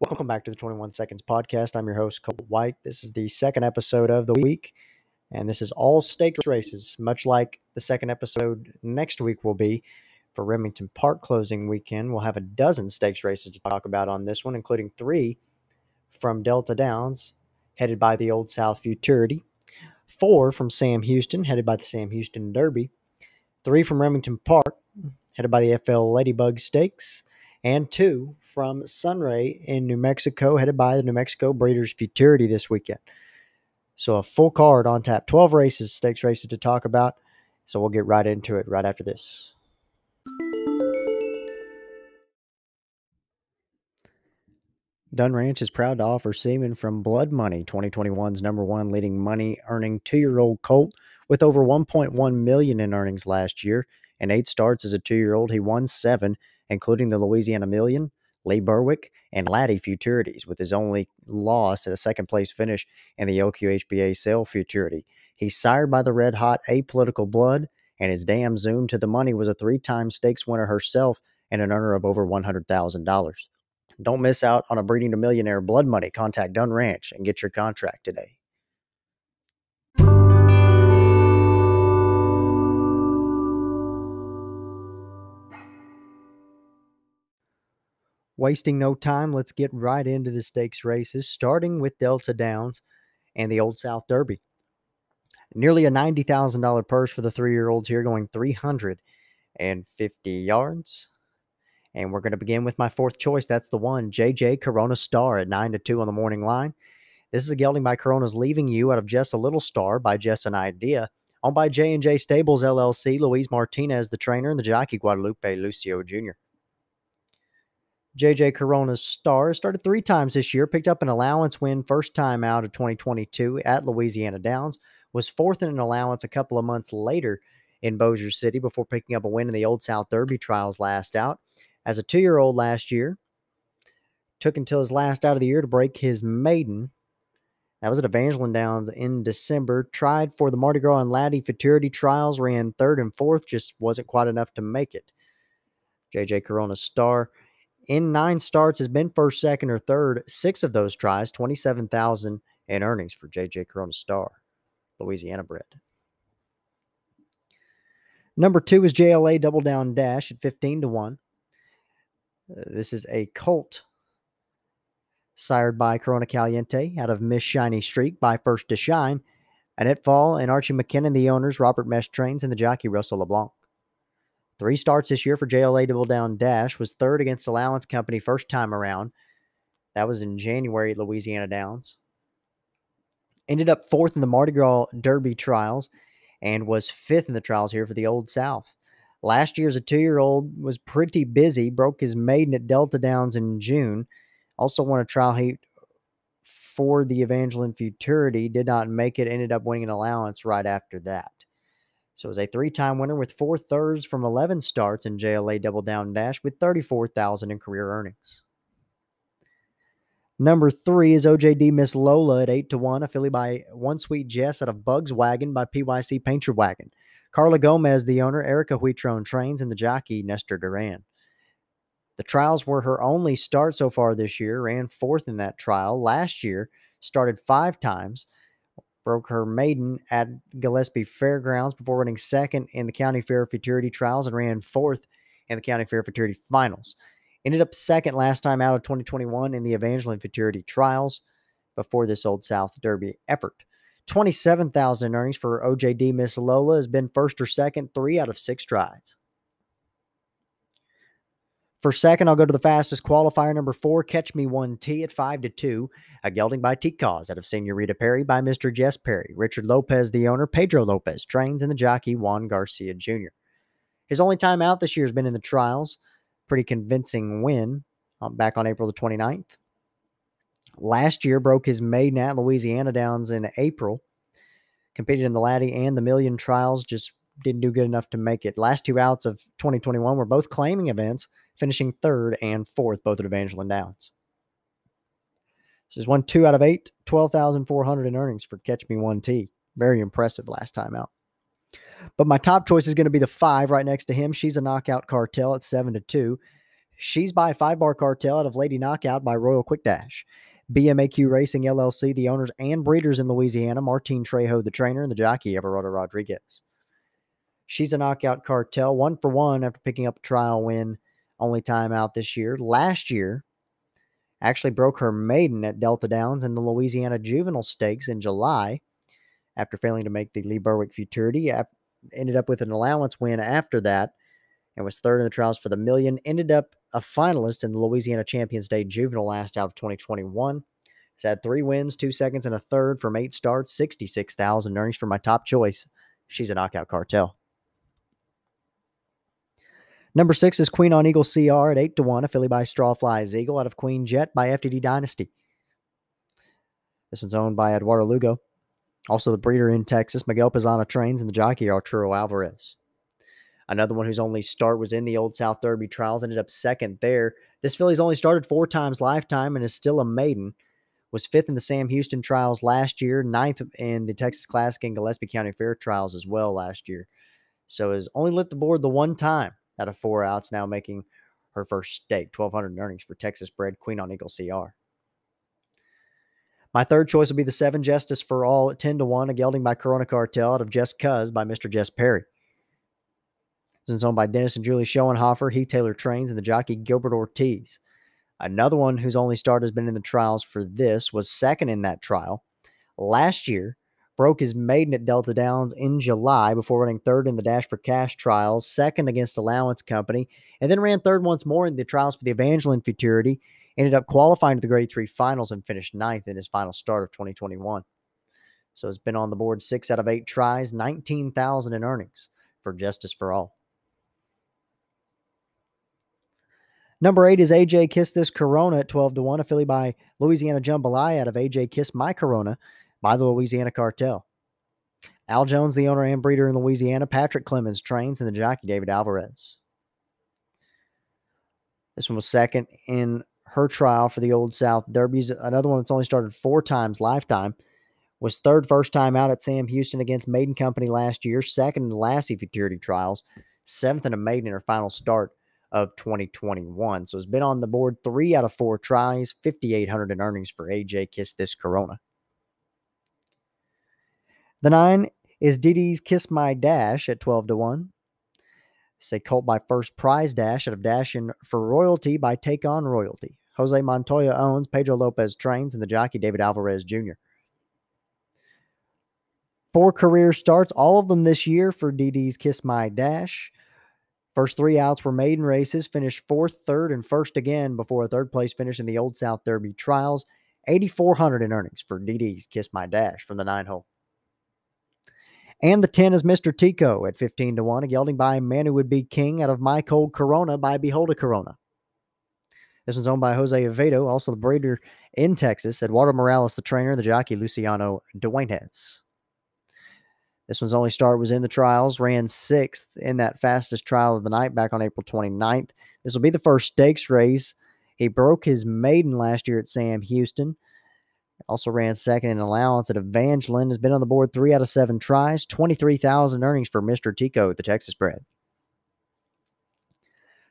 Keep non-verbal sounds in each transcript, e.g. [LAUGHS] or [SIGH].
Welcome back to the 21 Seconds Podcast. I'm your host, Cole White. This is the second episode of the week, and this is all stakes races, much like the second episode next week will be for Remington Park closing weekend. We'll have a dozen stakes races to talk about on this one, including three from Delta Downs, headed by the Old South Futurity, four from Sam Houston, headed by the Sam Houston Derby, three from Remington Park, headed by the FL Ladybug Stakes, and two from Sunray in New Mexico, headed by the New Mexico Breeders' Futurity this weekend. So a full card on tap, 12 races, stakes races to talk about. So we'll get right into it right after this. Dunn Ranch is proud to offer semen from Blood Money, 2021's number one leading money earning two year old colt with over 1.1 million in earnings last year and eight starts as a two year old. He won seven, including the Louisiana Million, Lee Berwick, and Laddie Futurities, with his only loss at a second place finish in the LQHBA Sale Futurity. He's sired by the red hot Apollitical Blood, and his dam Zoom to the money was a three time stakes winner herself and an earner of over $100,000. Don't miss out on a breeding to millionaire blood money. Contact Dunn Ranch and get your contract today. Wasting no time, let's get right into the stakes races, starting with Delta Downs and the Old South Derby. Nearly a $90,000 purse for the three year olds here, going 350 yards. And we're going to begin with my fourth choice. That's the one, JJ Corona Star at 9 to 2 on the morning line. This is a gelding by Corona's Leaving You out of Just a Little Star by Just an Idea. Owned by J&J Stables LLC, Luis Martinez, the trainer, and the jockey Guadalupe Lucio Jr. JJ Corona's star started three times this year, picked up an allowance win first time out of 2022 at Louisiana Downs, was fourth in an allowance a couple of months later in Bossier City before picking up a win in the Old South Derby trials last out. As a two year old last year, took until his last out of the year to break his maiden. That was at Evangeline Downs in December. Tried for the Mardi Gras and Laddie Futurity trials, ran third and fourth, just wasn't quite enough to make it. JJ Corona's star in nine starts has been first, second, or third. Six of those tries, 27,000 in earnings for JJ Corona Star, Louisiana bred. Number two is JLA Double Down Dash at 15 to 1. Uh, this is a colt sired by Corona Caliente out of Miss Shiny Streak by First to Shine. Annette Fall and Archie McKinnon, the owners, Robert Mesh Trains, and the jockey Russell LeBlanc. Three starts this year for JLA Double Down Dash. Was third against Allowance Company first time around. That was in January at Louisiana Downs. Ended up fourth in the Mardi Gras Derby trials and was fifth in the trials here for the Old South. Last year, as a two year old, was pretty busy, broke his maiden at Delta Downs in June. Also won a trial heat for the Evangeline Futurity, did not make it, ended up winning an allowance right after that. So was a three-time winner with four thirds from 11 starts in JLA Double Down Dash with 34,000 in career earnings. Number three is OJD Miss Lola at eight to one, a filly by One Sweet Jess out of Bugs Wagon by PYC Paint Your Wagon. Carla Gomez, the owner, Erica Huitron trains, and the jockey Nestor Duran. The trials were her only start so far this year, ran fourth in that trial. Last year, started five times, broke her maiden at Gillespie Fairgrounds before running second in the County Fair Futurity Trials and ran fourth in the County Fair Futurity Finals. Ended up second last time out of 2021 in the Evangeline Futurity Trials before this Old South Derby effort. 27,000 earnings for OJD Miss Lola has been first or second three out of six tries. For second, I'll go to the fastest qualifier, number four, Catch Me One T at five to two. A gelding by T Cause out of Senorita Perry by Mr. Jess Perry. Richard Lopez, the owner, Pedro Lopez trains, and the jockey Juan Garcia Jr. His only time out this year has been in the trials. Pretty convincing win um, back on April the 29th. Last year, broke his maiden at Louisiana Downs in April. Competed in the Laddie and the Million trials, just didn't do good enough to make it. Last two outs of 2021 were both claiming events finishing third and fourth, both at Evangeline Downs. So he's won two out of eight, 12,400 in earnings for Catch Me One T. Very impressive last time out. But my top choice is going to be the five right next to him. She's a knockout cartel at seven to two. She's by Five Bar Cartel out of Lady Knockout by Royal Quick Dash. BMAQ Racing LLC, the owners and breeders in Louisiana, Martine Trejo, the trainer, and the jockey, Everardo Rodriguez. She's a knockout cartel, one for one after picking up a trial win, only time out this year. Last year, actually broke her maiden at Delta Downs in the Louisiana Juvenile Stakes in July after failing to make the Lee Berwick Futurity. Ended up with an allowance win after that and was third in the trials for the million. Ended up a finalist in the Louisiana Champions Day Juvenile last out of 2021. He's had three wins, two seconds, and a third from eight starts, 66,000 earnings for my top choice. She's a knockout cartel. Number six is Queen on Eagle CR at 8 to 1, a filly by Strawflies Eagle out of Queen Jet by FTD Dynasty. This one's owned by Eduardo Lugo. Also, the breeder in Texas, Miguel Pizana trains, and the jockey Arturo Alvarez. Another one whose only start was in the Old South Derby trials, ended up second there. This filly's only started four times lifetime and is still a maiden. Was fifth in the Sam Houston trials last year, ninth in the Texas Classic and Gillespie County Fair trials as well last year. So has only lit the board the one time out of four outs, now making her first stake, 1,200 earnings for Texas bred Queen on Eagle CR. My third choice will be the seven Justice for All at 10 to 1, a gelding by Corona Cartel out of Jess Cuz by Mr. Jess Perry. Is owned by Dennis and Julie Schoenhofer, Heath Taylor Trains, and the jockey Gilbert Ortiz. Another one whose only start has been in the trials for this was second in that trial. Last year, broke his maiden at Delta Downs in July before running third in the Dash for Cash trials, second against Allowance Company, and then ran third once more in the trials for the Evangeline Futurity. Ended up qualifying to the Grade 3 finals and finished ninth in his final start of 2021. So has been on the board six out of eight tries, 19,000 in earnings for Justice for All. Number eight is AJ Kiss This Corona at 12 to 1, a filly by Louisiana Jambalaya out of AJ Kiss My Corona by the Louisiana Cartel. Al Jones, the owner and breeder in Louisiana. Patrick Clemens trains, and the jockey David Alvarez. This one was second in her trial for the Old South Derbies. Another one that's only started four times lifetime. Was third first time out at Sam Houston against Maiden Company last year. Second in the Lassie Futurity trials. Seventh in a maiden in her final start of 2021. So it's been on the board three out of four tries. 5,800 in earnings for AJ Kiss this Corona. The nine is DD's Kiss My Dash at 12 to 1. Say Colt by First Prize Dash out of Dashing for Royalty by Take On Royalty. Jose Montoya owns, Pedro Lopez trains, and the jockey David Alvarez Jr. Four career starts, all of them this year for DD's Kiss My Dash. First three outs were maiden races, finished fourth, third, and first again before a third place finish in the Old South Derby trials. 8,400 in earnings for DD's Kiss My Dash from the nine hole. And the 10 is Mr. Tico at 15 to 1, a gelding by Man Who Would Be King out of My Cold Corona by Behold a Corona. This one's owned by Jose Avedo, also the breeder in Texas. Eduardo Morales, the trainer, the jockey Luciano Dueñez. This one's only start was in the trials, ran sixth in that fastest trial of the night back on April 29th. This will be the first stakes race. He broke his maiden last year at Sam Houston. Also ran second in allowance at Evangeline. Has been on the board three out of seven tries. 23,000 earnings for Mr. Tico, at the Texas bred.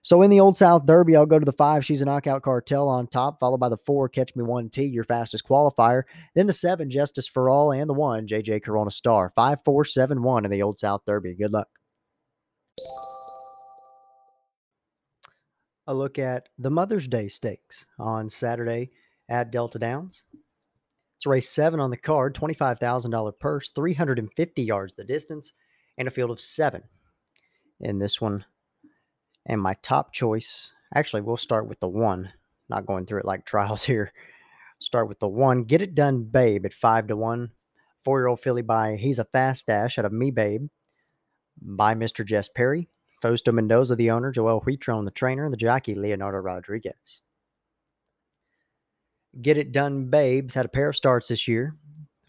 So in the Old South Derby, I'll go to the five. She's a knockout cartel on top, followed by the four, Catch Me One T, your fastest qualifier. Then the seven, Justice for All, and the one, JJ Corona Star. Five, four, seven, one in the Old South Derby. Good luck. A look at the Mother's Day Stakes on Saturday at Delta Downs. It's race seven on the card, $25,000 purse, 350 yards the distance, and a field of seven. In this one, and my top choice, actually, we'll start with the one, not going through it like [LAUGHS] trials here. Start with the one, Get It Done Babe at five to one. Four year old filly by He's a Fast Dash out of Me Babe by Mr. Jess Perry. Fausto Mendoza, the owner, Joel Huitron, the trainer, and the jockey, Leonardo Rodriguez. Get It Done Babes had a pair of starts this year.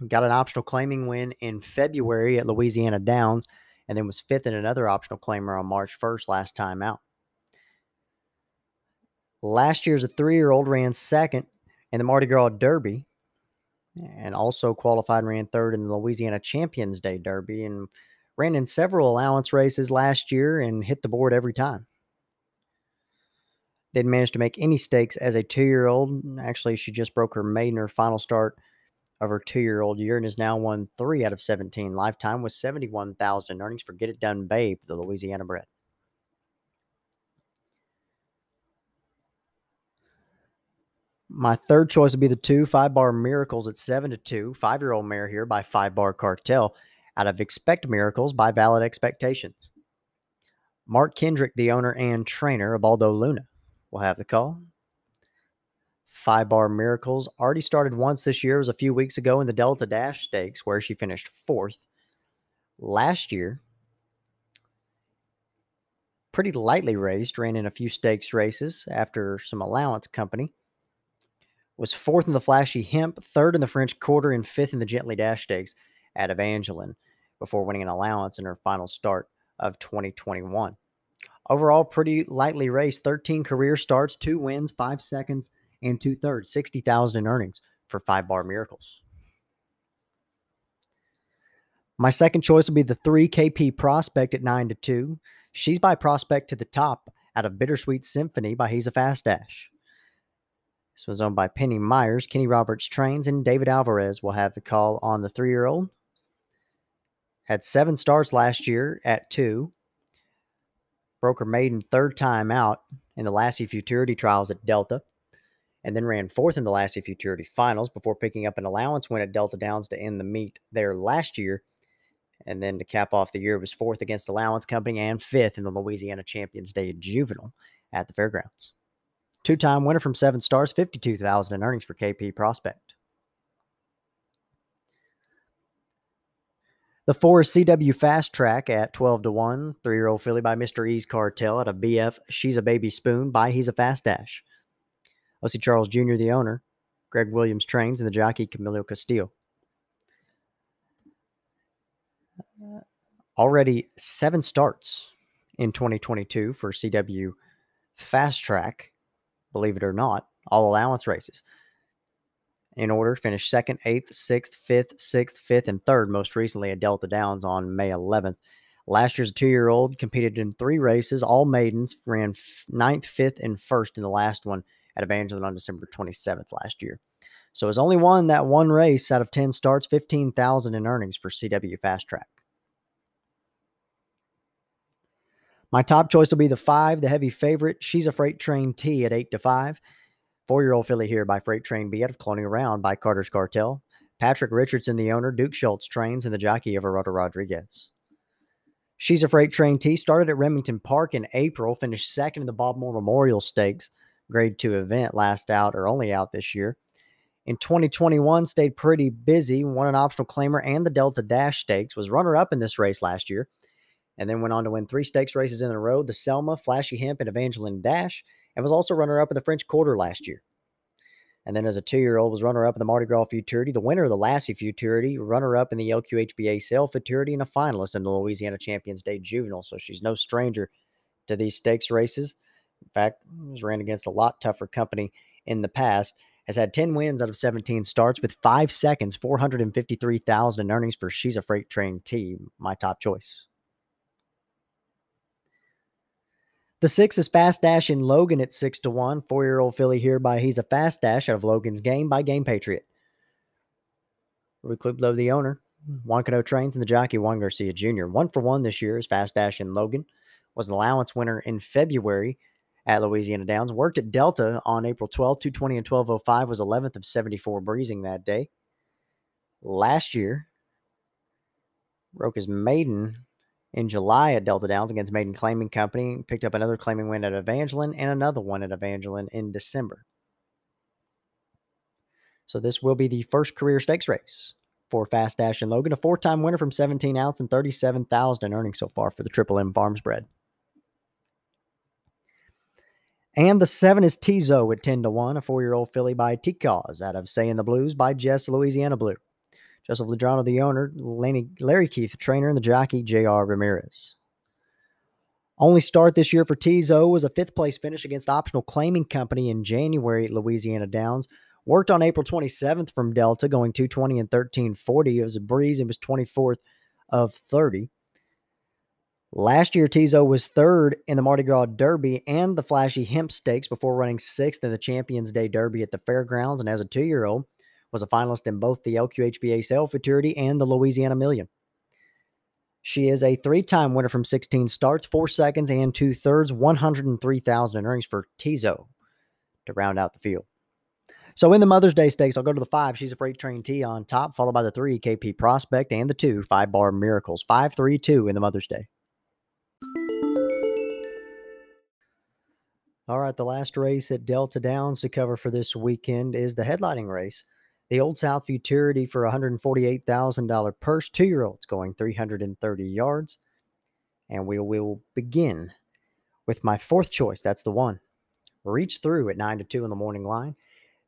Got an optional claiming win in February at Louisiana Downs, and then was fifth in another optional claimer on March 1st last time out. Last year's a three year old ran second in the Mardi Gras Derby and also qualified and ran third in the Louisiana Champions Day Derby and ran in several allowance races last year and hit the board every time. Didn't manage to make any stakes as a two year old. Actually, she just broke her maiden or final start of her two year old year and has now won three out of 17 lifetime with 71,000 earnings for Get It Done Babe, the Louisiana bred. My third choice would be the two five bar miracles at seven to two. Five year old mare here by five bar cartel out of Expect Miracles by Valid Expectations. Mark Kendrick, the owner and trainer of Aldo Luna, will have the call. Five Bar Miracles already started once this year. It was a few weeks ago in the Delta Dash Stakes, where she finished fourth. Last year, pretty lightly raced, ran in a few stakes races after some allowance company. Was fourth in the Flashy Hemp, third in the French Quarter, and fifth in the Gently Dash Stakes at Evangeline before winning an allowance in her final start of 2021. Overall, pretty lightly raced 13 career starts, two wins, five seconds, and two thirds, 60,000 in earnings for five bar miracles. My second choice will be the 3 KP Prospect at 9 to 2. She's by Prospect to the top out of Bittersweet Symphony by He's a Fast Dash. This was owned by Penny Myers, Kenny Roberts Trains, and David Alvarez will have the call on the three year old. Had seven starts last year at two. Broke her maiden third time out in the Lassie Futurity trials at Delta, and then ran fourth in the Lassie Futurity finals before picking up an allowance win at Delta Downs to end the meet there last year. And then to cap off the year, was fourth against Allowance Company and fifth in the Louisiana Champions Day Juvenile at the fairgrounds. Two time winner from seven stars, 52000 in earnings for KP Prospect. The four is CW Fast Track at 12 to 1. Three year old filly by Mr. E's Cartel at a BF She's a Baby Spoon by He's a Fast Dash. O.C. Charles Jr., the owner. Greg Williams trains and the jockey Camilo Castillo. Uh, already seven starts in 2022 for CW Fast Track, believe it or not, all allowance races in order, finished second, eighth, sixth, fifth, sixth, fifth, and third, most recently at Delta Downs on May 11th. Last year's two year old competed in three races, all maidens, ran ninth, fifth, and first in the last one at Evangeline on December 27th last year. So has only won that one race out of 10 starts, 15,000 in earnings for CW Fast Track. My top choice will be the five, the heavy favorite. She's a freight train T at eight to five. Four year old filly here by Freight Train B out of Cloning Around by Carter's Cartel. Patrick Richardson, the owner. Duke Schultz trains and the jockey Everardo Rodriguez. She's a Freight Train T. Started at Remington Park in April, finished second in the Bob Moore Memorial Stakes Grade 2 event, last out or only out this year. In 2021, stayed pretty busy, won an optional claimer and the Delta Dash Stakes, was runner up in this race last year, and then went on to win three stakes races in a row the Selma, Flashy Hemp, and Evangeline Dash and was also runner up in the French Quarter last year. And then as a two year old, was runner up in the Mardi Gras Futurity, the winner of the Lassie Futurity, runner up in the LQHBA Sale Futurity, and a finalist in the Louisiana Champions Day Juvenile. So she's no stranger to these stakes races. In fact, has ran against a lot tougher company in the past. Has had 10 wins out of 17 starts with five seconds, 453,000 in earnings for She's a Freight Train Team. My top choice. The six is Fast Dash in Logan at six to one. Four year old filly here by He's a Fast Dash out of Logan's game by Game Patriot. We Ruby Klublo, the owner. Juan Cano trains and the jockey Juan Garcia Jr. One for one this year is Fast Dash in Logan. Was an allowance winner in February at Louisiana Downs. Worked at Delta on April 12th, 220 and 1205. Was 11th of 74 breezing that day. Last year, broke his maiden in July at Delta Downs against Maiden Claiming Company. Picked up another claiming win at Evangeline and another one at Evangeline in December. So this will be the first career stakes race for Fast Dash and Logan, a four-time winner from 17 ounce and 37,000 in earnings so far for the Triple M Farms bred. And the seven is Tizo at 10 to 1, a four-year-old filly by T-Cause out of Say in the Blues by Jess Louisiana Blue. Joseph Ladrano, the owner, Larry Keith, the trainer, and the jockey, J.R. Ramirez. Only start this year for Tizo was a fifth place finish against Optional Claiming Company in January at Louisiana Downs. Worked on April 27th from Delta, going 220 and 1340. It was a breeze and was 24th of 30. Last year, Tizo was third in the Mardi Gras Derby and the Flashy Hemp Stakes before running sixth in the Champions Day Derby at the fairgrounds. And as a two year old, was a finalist in both the LQHBA Sale Futurity and the Louisiana Million. She is a three time winner from 16 starts, four seconds, and two thirds, 103,000 in earnings for Tizo to round out the field. So in the Mother's Day stakes, I'll go to the five. She's a freight train T on top, followed by the three KP Prospect and the two five bar Miracles. Five, three, two in the Mother's Day. All right, the last race at Delta Downs to cover for this weekend is the headlining race. The Old South Futurity for $148,000 purse. Two year olds going 330 yards. And we will begin with my fourth choice. That's the one. Reach through at 9 to 2 in the morning line.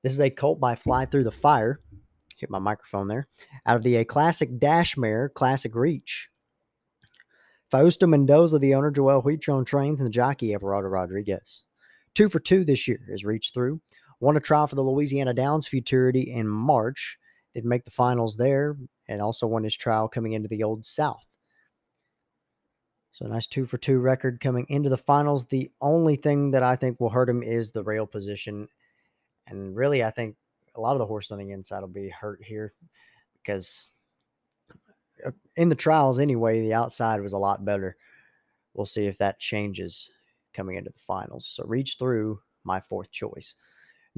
This is a colt by Fly Through the Fire. Hit my microphone there. Out of the A Classic Dash Mare Classic Reach. Fausto Mendoza, the owner, Joel Huitron trains, and the jockey Everardo Rodriguez. Two for two this year is reached through. Won a trial for the Louisiana Downs Futurity in March. Didn't make the finals there, and also won his trial coming into the Old South. So a nice two for two record coming into the finals. The only thing that I think will hurt him is the rail position. And really, I think a lot of the horse on the inside will be hurt here because uh, in the trials anyway, the outside was a lot better. We'll see if that changes coming into the finals. So reach through my fourth choice.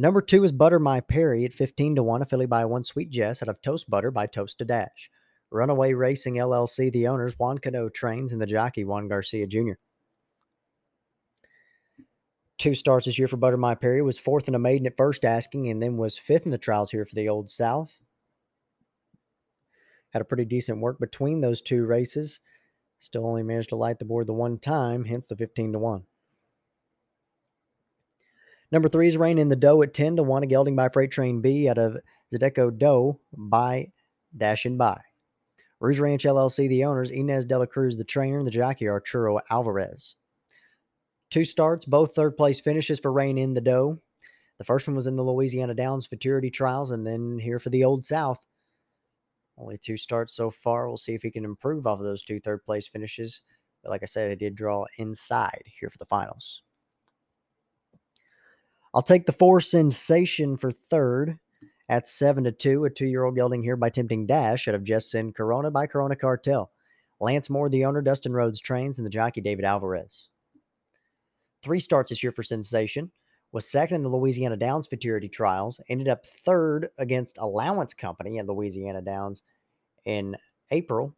Number two is Butter My Perry at 15 to 1, affiliated by One Sweet Jess out of Toast Butter by Toast to Dash. Runaway Racing LLC, the owners, Juan Cano trains, and the jockey, Juan Garcia Jr. Two starts this year for Butter My Perry. Was fourth in a maiden at first asking, and then was fifth in the trials here for the Old South. Had a pretty decent work between those two races. Still only managed to light the board the one time, hence the 15 to 1. Number three is Rain in the Dough at 10 to 1, a gelding by Freight Train B out of Zydeco Dough by Dash and By. Rouge Ranch LLC, the owners, Inez de la Cruz, the trainer, and the jockey, Arturo Alvarez. Two starts, both third place finishes for Rain in the Dough. The first one was in the Louisiana Downs Futurity Trials, and then here for the Old South. Only two starts so far. We'll see if he can improve off of those two third place finishes. But like I said, I did draw inside here for the finals. I'll take the four sensation for third at seven to two. A two-year-old gelding here by Tempting Dash out of Just Send Corona by Corona Cartel. Lance Moore, the owner, Dustin Rhodes trains, and the jockey David Alvarez. Three starts this year for Sensation. Was second in the Louisiana Downs Futurity Trials. Ended up third against Allowance Company at Louisiana Downs in April.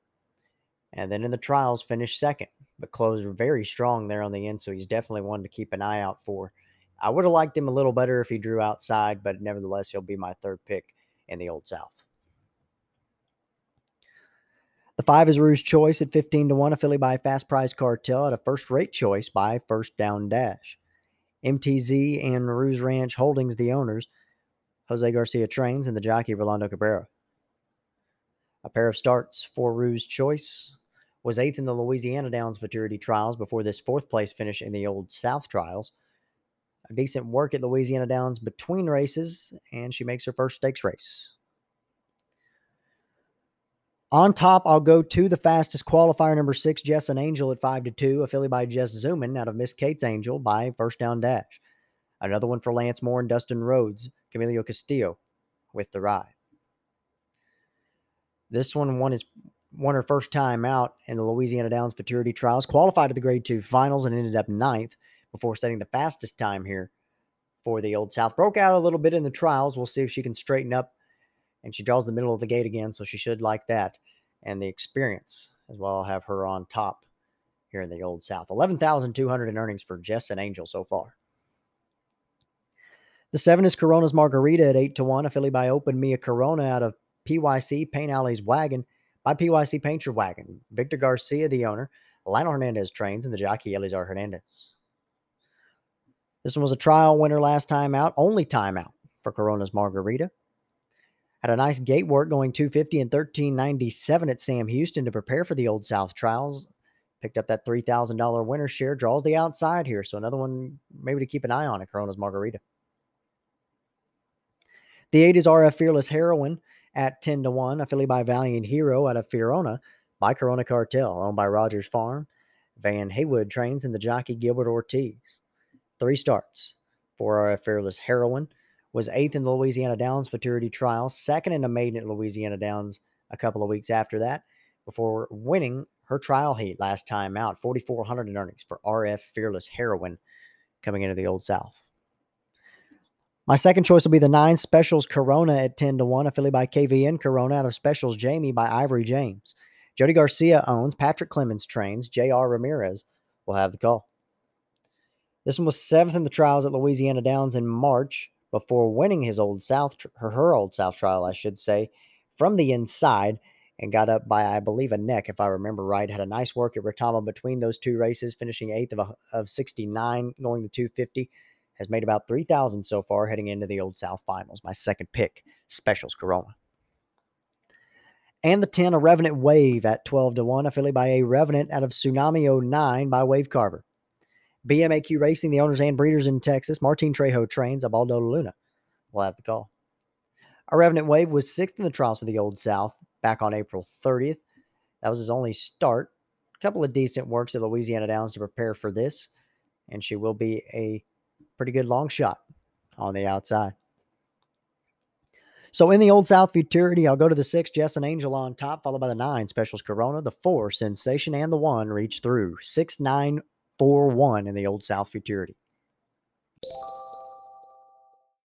And then in the trials, finished second, but closed very strong there on the end. So he's definitely one to keep an eye out for I would have liked him a little better if he drew outside, but nevertheless, he'll be my third pick in the Old South. The five is Rouge Choice at 15 to 1, affiliated by Fast Price Cartel at a first rate choice by First Down Dash. MTZ and Rouge Ranch Holdings, the owners, Jose Garcia trains, and the jockey Rolando Cabrera. A pair of starts for Rouge Choice was eighth in the Louisiana Downs Futurity Trials before this fourth place finish in the Old South Trials a decent work at Louisiana Downs between races, and she makes her first stakes race. On top, I'll go to the fastest qualifier, number six, Jess and Angel at five to two, affiliated by Jess Zuman out of Miss Kate's Angel by First Down Dash. Another one for Lance Moore and Dustin Rhodes, Camilo Castillo with the ride. This one won his won her first time out in the Louisiana Downs Futurity Trials, qualified to the Grade Two Finals, and ended up ninth before setting the fastest time here for the Old South. Broke out a little bit in the trials. We'll see if she can straighten up. And she draws the middle of the gate again, so she should like that. And the experience as well. I'll have her on top here in the Old South. 11,200 in earnings for Jess and Angel so far. The seven is Corona's Margarita at 8 to 1, affiliated by Open Mia Corona out of PYC Paint Alley's Wagon by PYC Paint Your Wagon. Victor Garcia, the owner. Lionel Hernandez trains, and the jockey Elizar Hernandez. This one was a trial winner last time out, only time out for Corona's Margarita. Had a nice gate work going 250 and 1397 at Sam Houston to prepare for the Old South trials. Picked up that $3,000 winner share, draws the outside here. So another one maybe to keep an eye on at Corona's Margarita. The eight is RF Fearless Heroine at 10 to 1, a affiliated by Valiant Hero out of Fiorona by Corona Cartel, owned by Rogers Farm. Van Haywood trains in the jockey Gilbert Ortiz. Three starts for our Fearless Heroine. Was eighth in the Louisiana Downs Futurity Trial, second in a maiden at Louisiana Downs a couple of weeks after that, before winning her trial heat last time out, 4,400 in earnings for RF Fearless Heroine coming into the Old South. My second choice will be the nine specials Corona at 10 to 1, affiliated by KVN Corona out of specials Jamie by Ivory James. Jody Garcia owns, Patrick Clemens trains, JR Ramirez will have the call. This one was seventh in the trials at Louisiana Downs in March before winning his old South, her, her old South trial, I should say, from the inside and got up by, I believe, a neck, if I remember right. Had a nice work at Retama between those two races, finishing eighth of, a, of 69, going to 250. Has made about 3,000 so far heading into the Old South Finals. My second pick, Specials Corona. And the 10, a Revenant Wave at 12 to 1, affiliated by a Revenant out of Tsunami 09 by Wave Carver. BMAQ Racing, the owners and breeders in Texas. Martin Trejo trains Abaldo Luna. We'll have the call. Our Revenant Wave was sixth in the trials for the Old South back on April 30th. That was his only start. A couple of decent works at Louisiana Downs to prepare for this, and she will be a pretty good long shot on the outside. So in the Old South Futurity, I'll go to the six, Jess and Angel on top, followed by the nine, Specials Corona, the four, Sensation, and the one reach through. Six, nine, four, one in the Old South Futurity.